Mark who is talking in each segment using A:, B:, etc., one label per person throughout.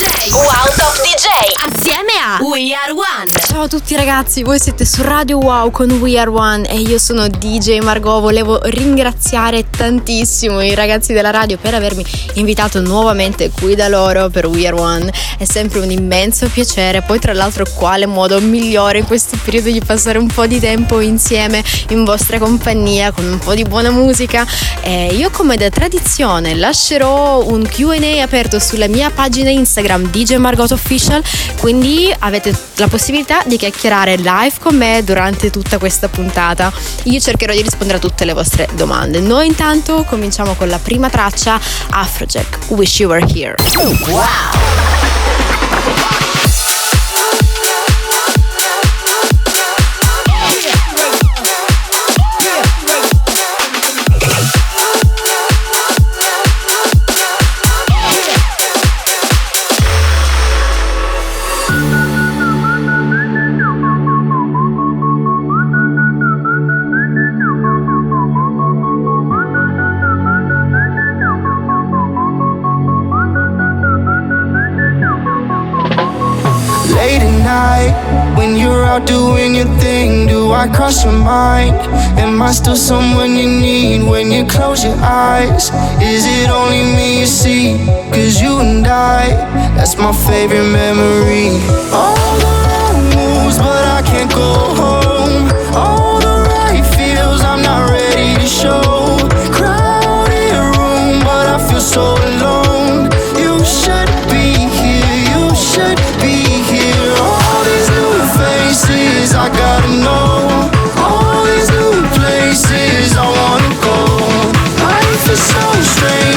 A: DJ. Wow Top DJ. Assieme a We Are One.
B: Ciao a tutti ragazzi, voi siete su Radio Wow con We Are One e io sono DJ Margot. Volevo ringraziare tantissimo i ragazzi della radio per avermi invitato nuovamente qui da loro per We Are One. È sempre un immenso piacere. Poi tra l'altro quale modo migliore in questo periodo di passare un po' di tempo insieme in vostra compagnia con un po' di buona musica. E io come da tradizione lascerò un QA aperto sulla mia pagina Instagram DJ Margot Official, quindi avete la possibilità di chiacchierare live con me durante tutta questa puntata. Io cercherò di rispondere a tutte le vostre domande. Noi intanto cominciamo con la prima traccia Afrojack, Wish You Were Here. Wow!
C: Out doing your thing? Do I cross your mind? Am I still someone you need when you close your eyes? Is it only me you see? Cause you and I, that's my favorite memory. All the wrong moves, but I can't go train.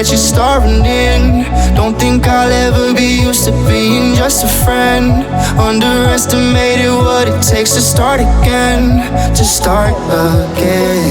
C: That you're starring in. Don't think I'll ever be used to being just a friend. Underestimated what it takes to start again, to start again.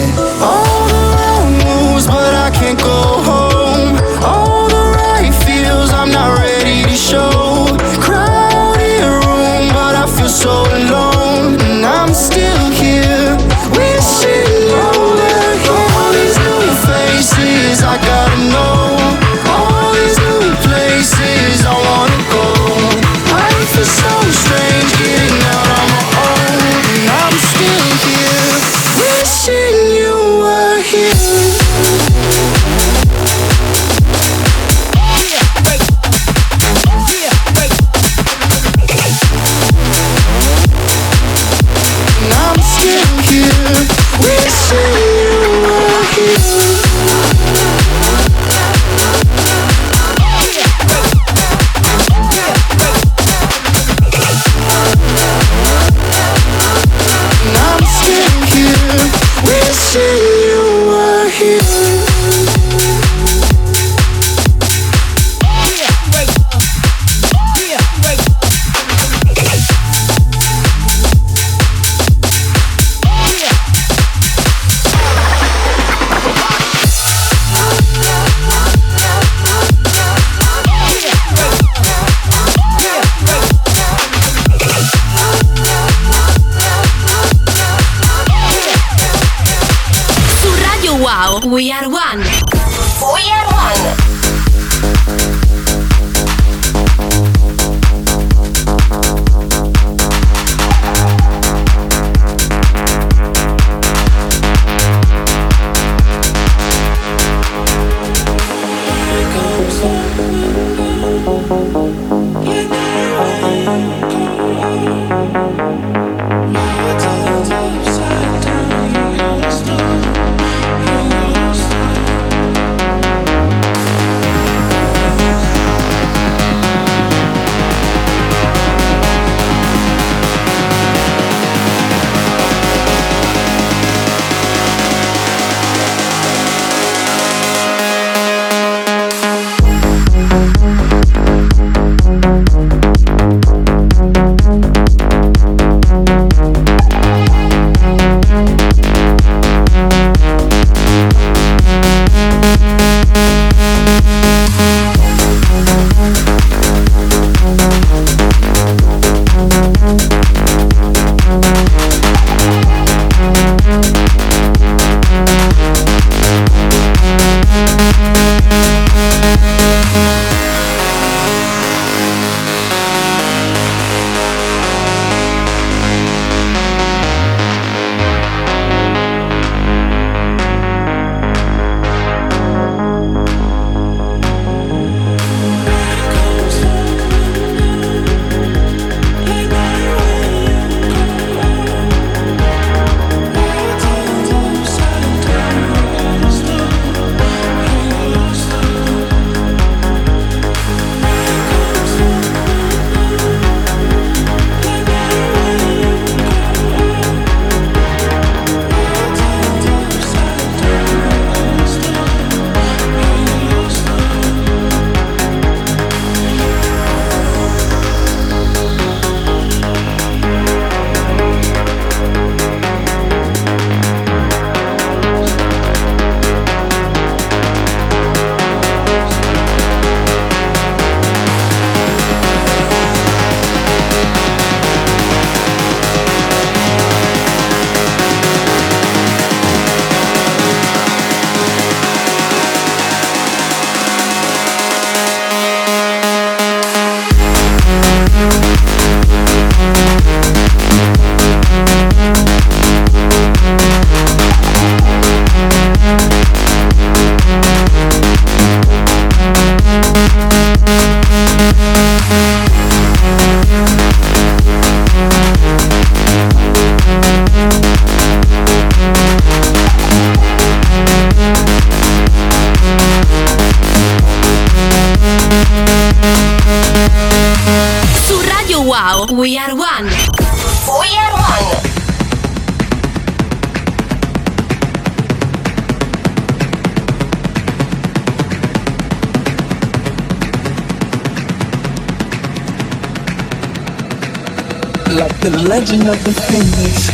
D: like the legend of the phoenix.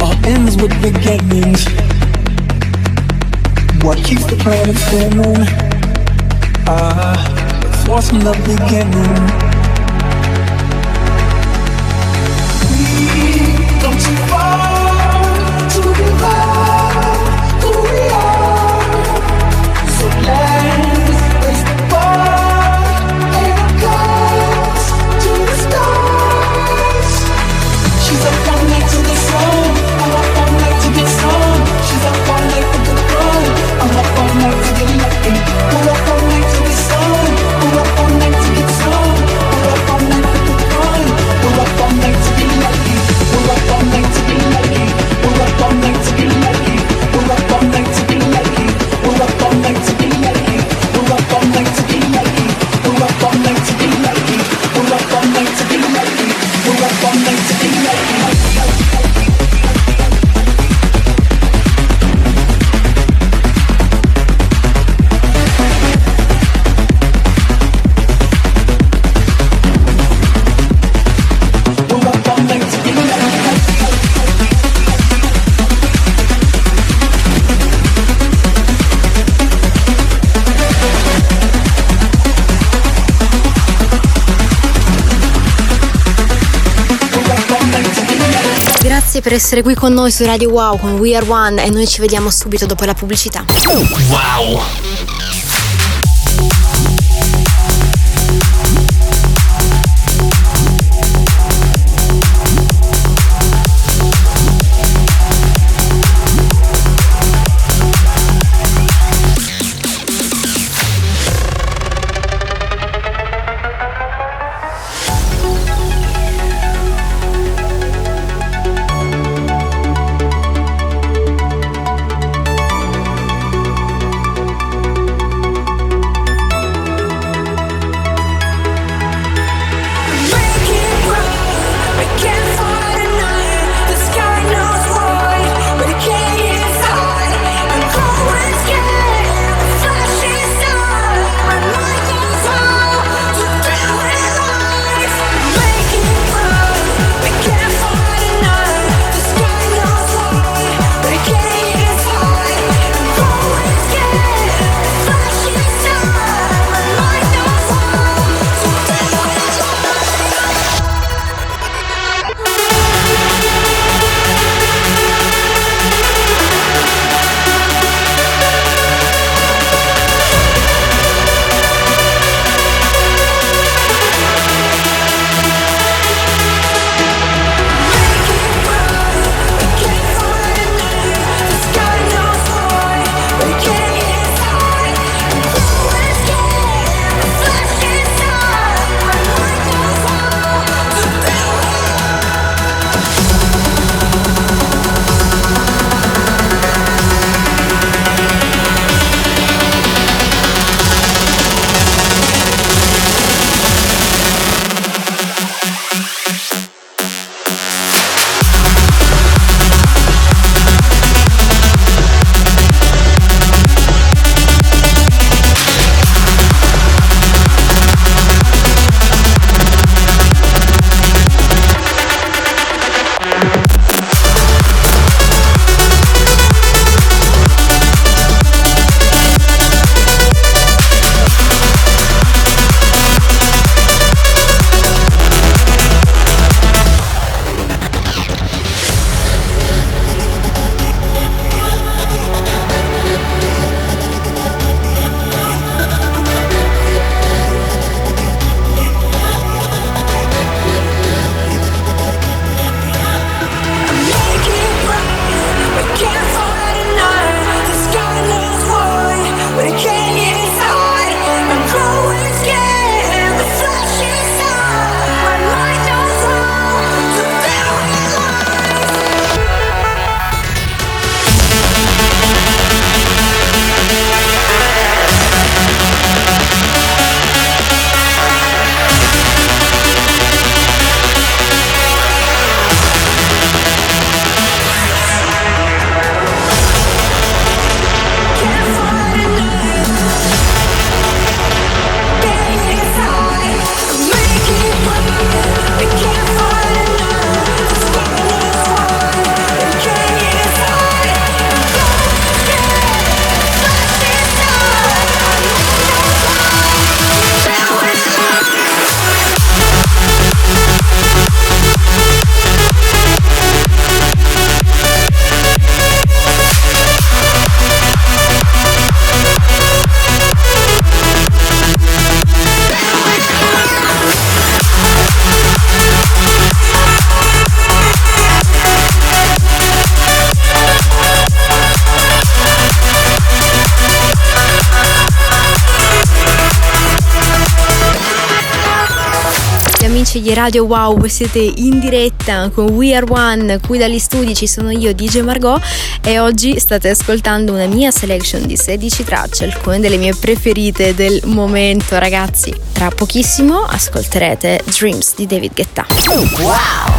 D: All ends with beginnings. What keeps the planet spinning? Ah, uh, the force from the beginning. We don't you fall.
B: Grazie per essere qui con noi su Radio Wow con We Are One e noi ci vediamo subito dopo la pubblicità.
E: Wow!
B: Radio Wow, siete in diretta con We Are One, qui dagli studi ci sono io DJ Margot e oggi state ascoltando una mia selection di 16 tracce, alcune delle mie preferite del momento ragazzi. Tra pochissimo ascolterete Dreams di David Guetta.
F: Wow!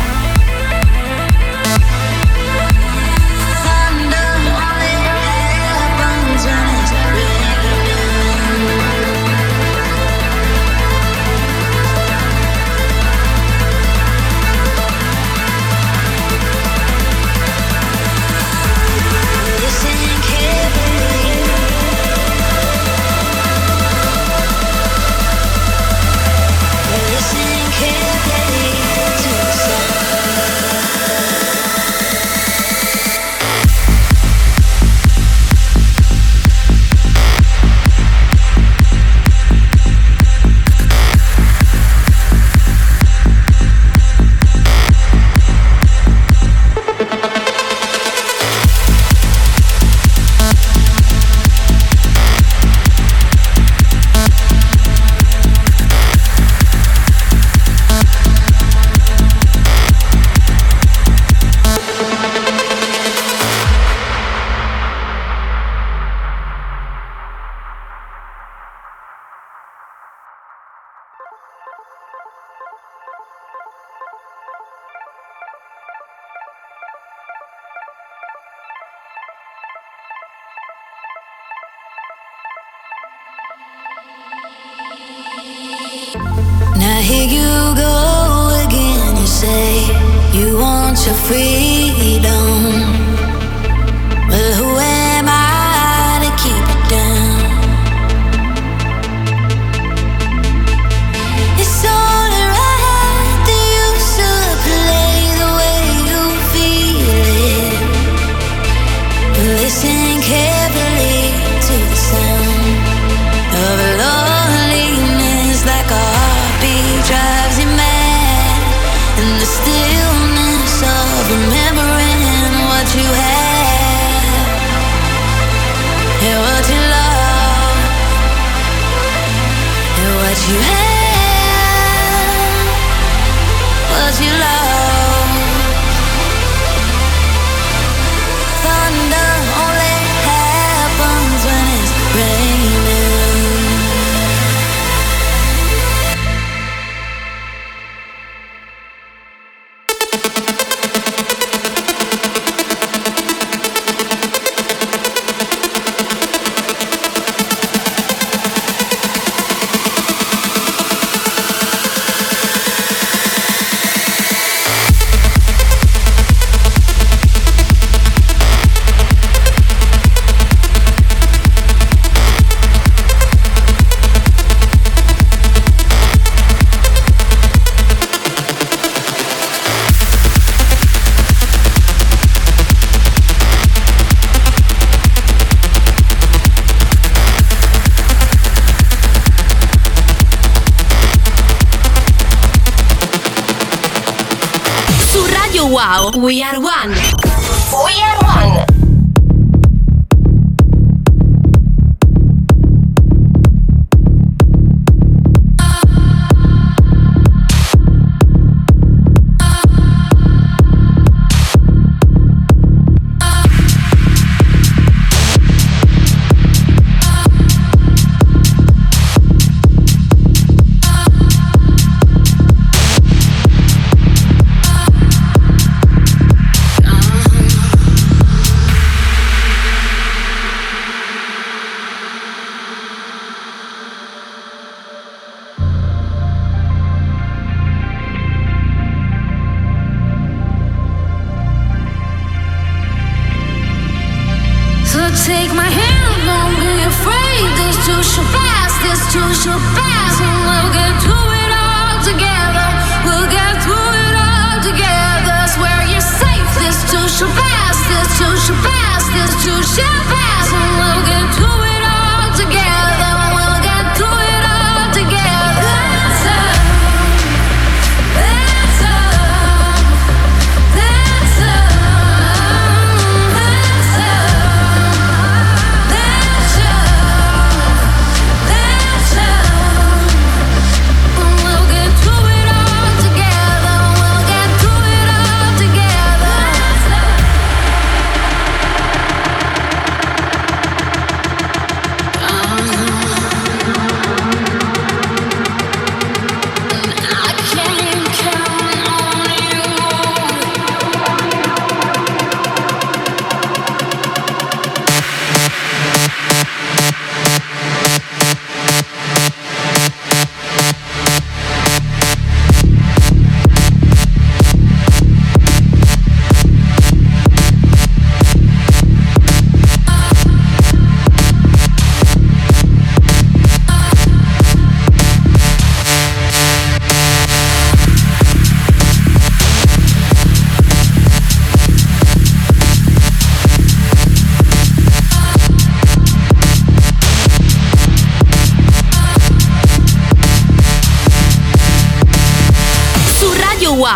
F: Wow, we are one.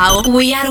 A: Radio Wow, We Are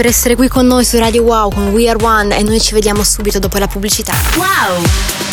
B: per essere qui con noi su Radio Wow con We Are One e noi ci vediamo subito dopo la pubblicità.
A: Wow!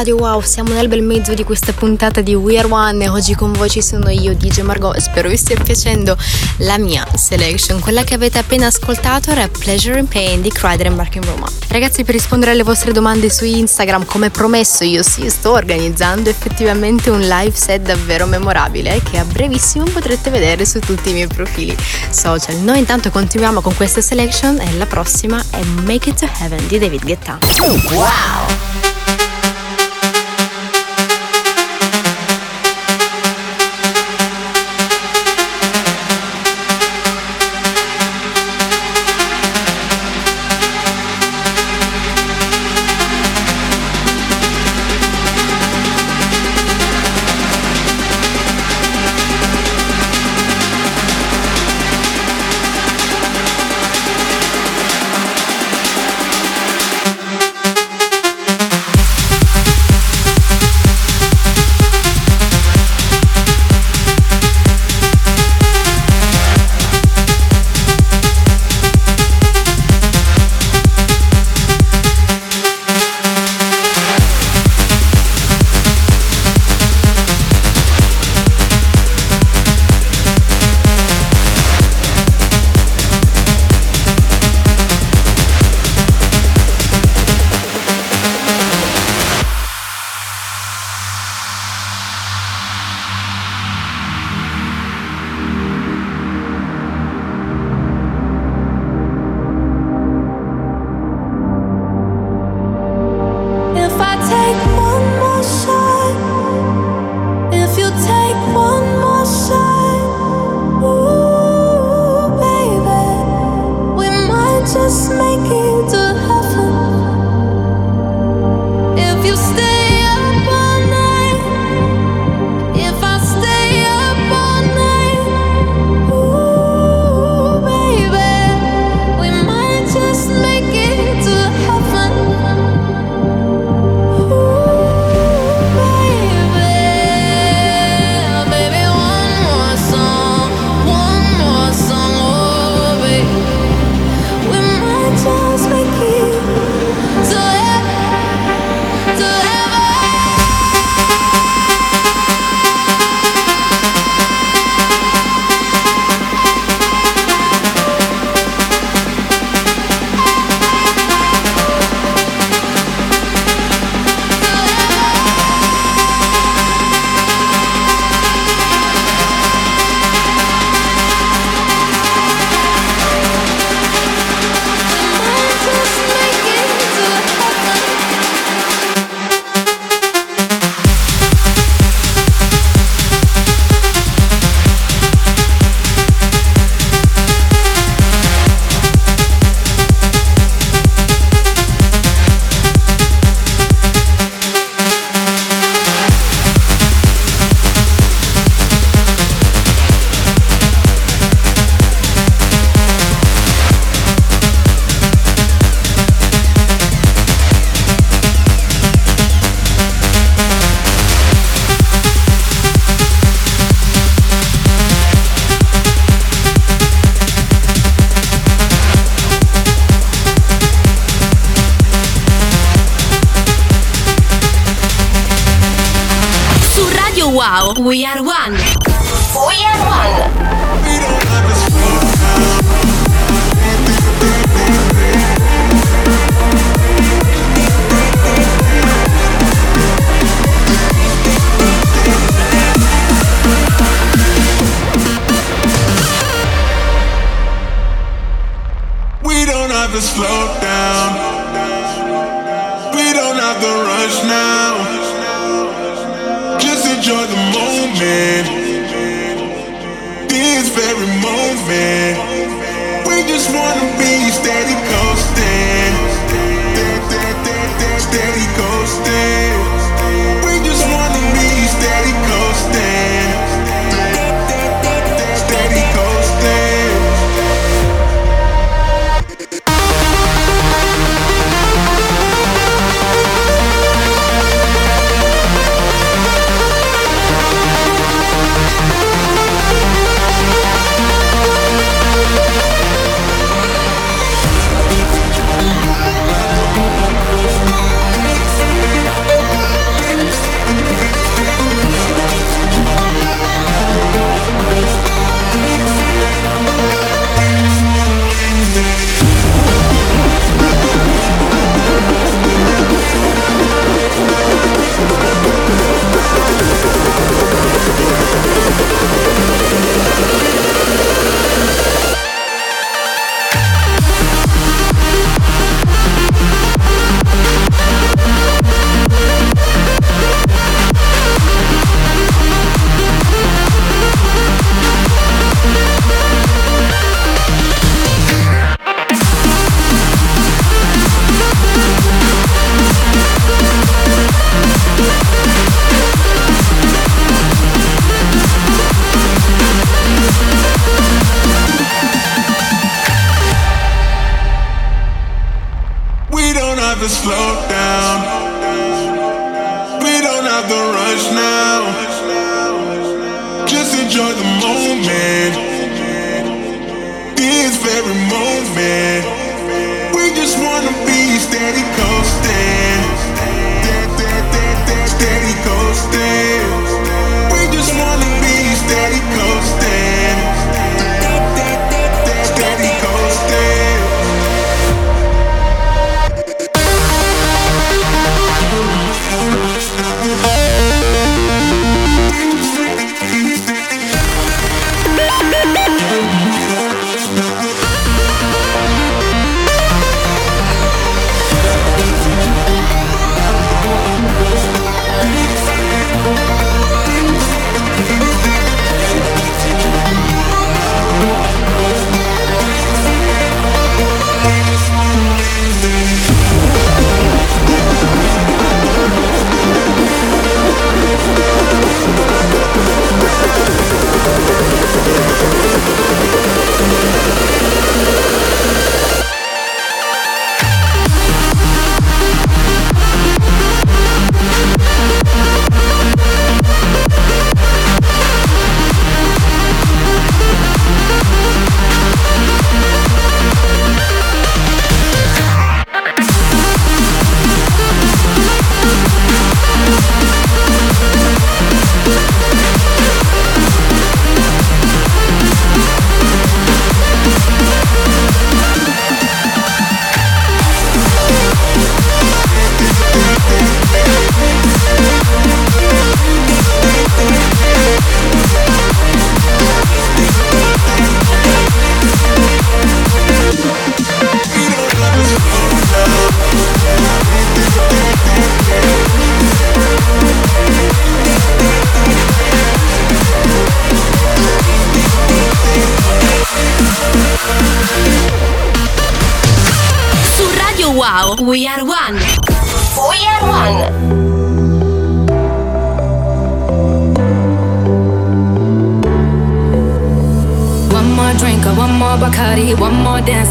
B: Radio Wow, siamo nel bel mezzo di questa puntata di We Are One e oggi con voi ci sono io, DJ Margot. Spero vi stia piacendo la mia selection. Quella che avete appena ascoltato era Pleasure and Pain di Crider and Mark in Roma. Ragazzi, per rispondere alle vostre domande su Instagram, come promesso, io sì, sto organizzando effettivamente un live set davvero memorabile che a brevissimo potrete vedere su tutti i miei profili social. Noi intanto continuiamo con questa selection e la prossima è Make It to Heaven di David Guetta.
A: Wow!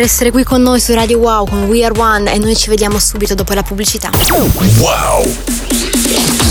B: per essere qui con noi su Radio Wow con We Are One e noi ci vediamo subito dopo la pubblicità.
G: Wow.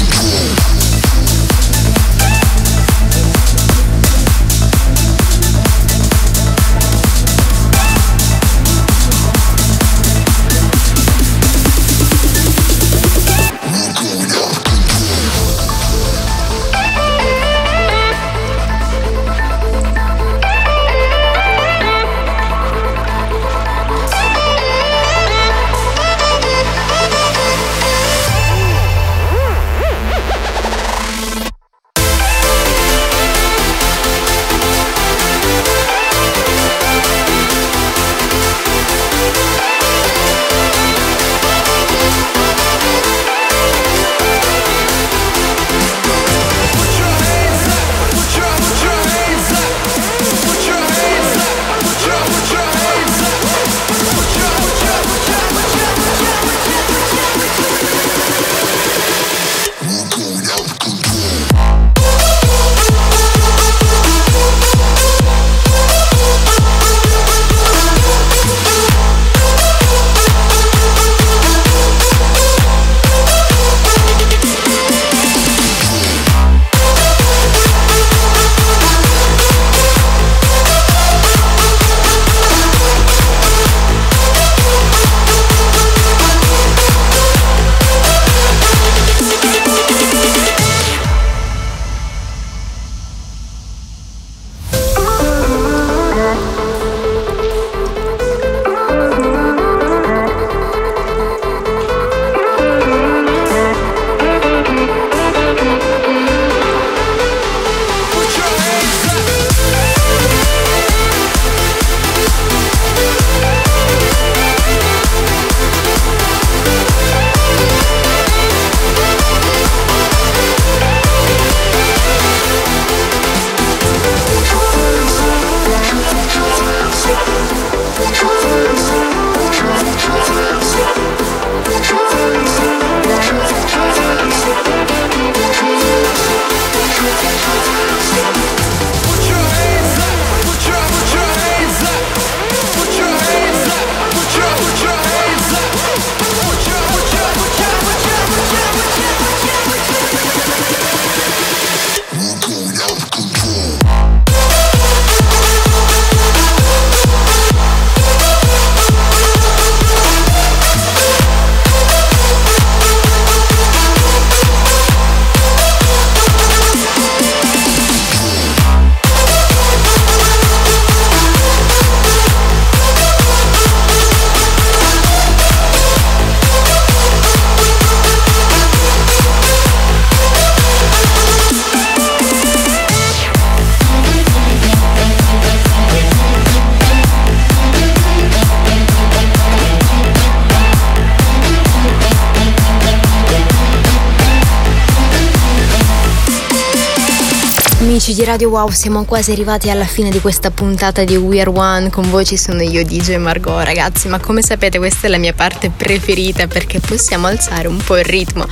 B: Radio Wow, siamo quasi arrivati alla fine di questa puntata di We Are One. Con voi ci sono io, DJ Margot, ragazzi. Ma come sapete, questa è la mia parte preferita perché possiamo alzare un po' il ritmo.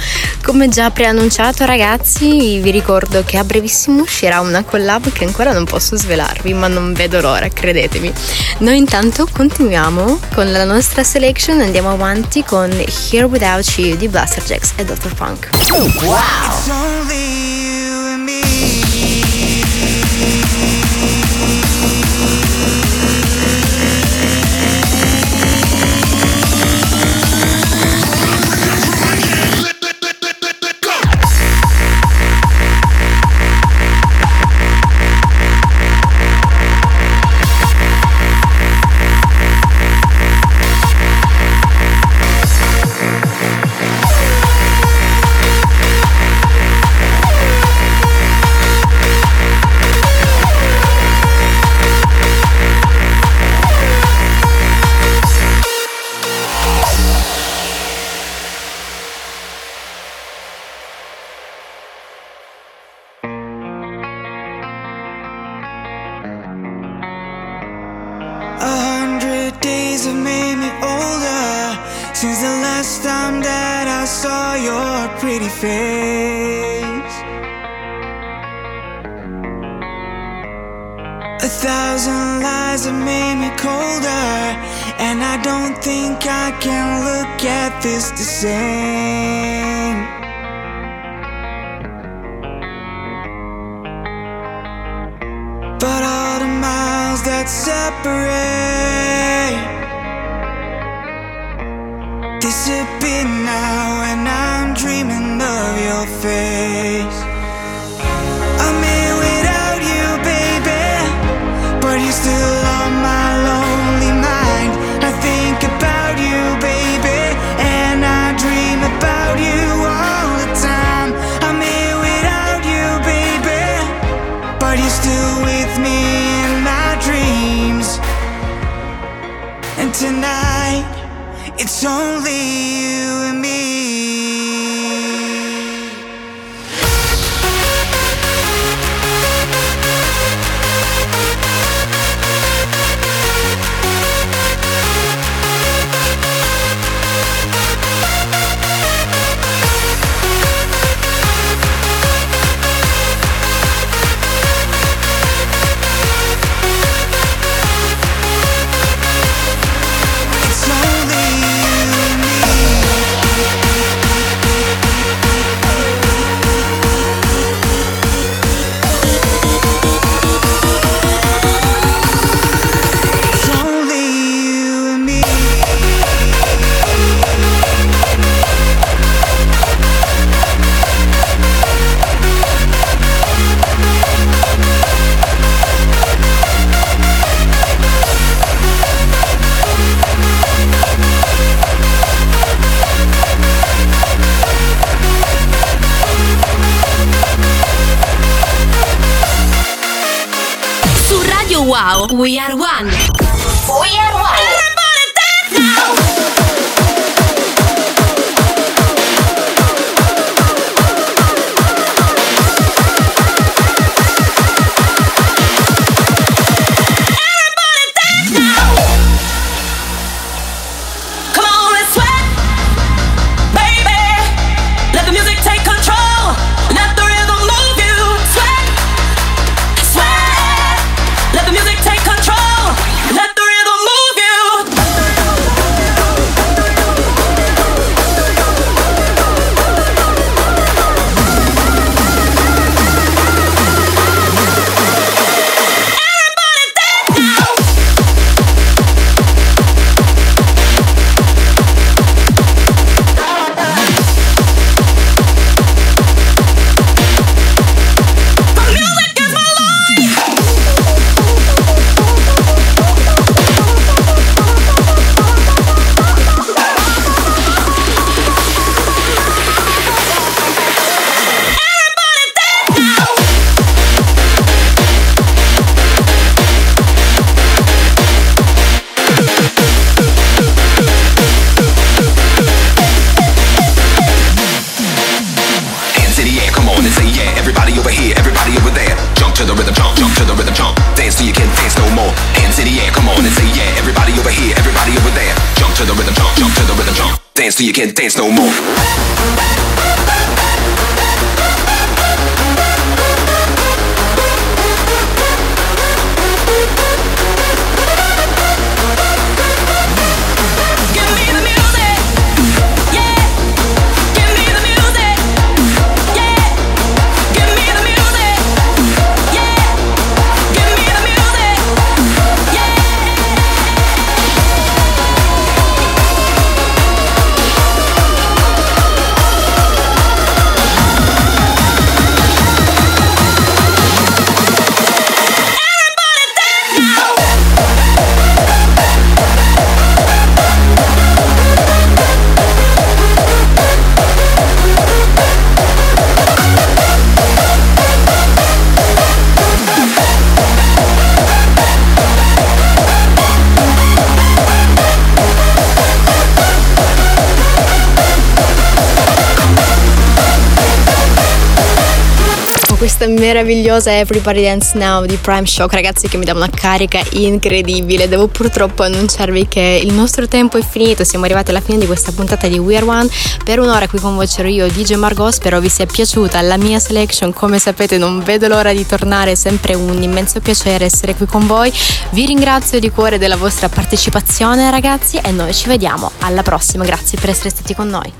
B: Come già preannunciato, ragazzi, vi ricordo che a brevissimo uscirà una collab che ancora non posso svelarvi, ma non vedo l'ora, credetemi. Noi intanto continuiamo con la nostra selection, andiamo avanti con Here Without You di Blaster Jacks e Dr. Funk.
E: It's
H: Dance till you can't dance no more.
B: Questa meravigliosa Everybody Dance Now di Prime Shock, ragazzi, che mi dà una carica incredibile. Devo purtroppo annunciarvi che il nostro tempo è finito. Siamo arrivati alla fine di questa puntata di We Are One. Per un'ora qui con voi c'ero io, DJ Margot. Spero vi sia piaciuta la mia selection. Come sapete, non vedo l'ora di tornare. È sempre un immenso piacere essere qui con voi. Vi ringrazio di cuore della vostra partecipazione, ragazzi, e noi ci vediamo alla prossima. Grazie per essere stati con noi.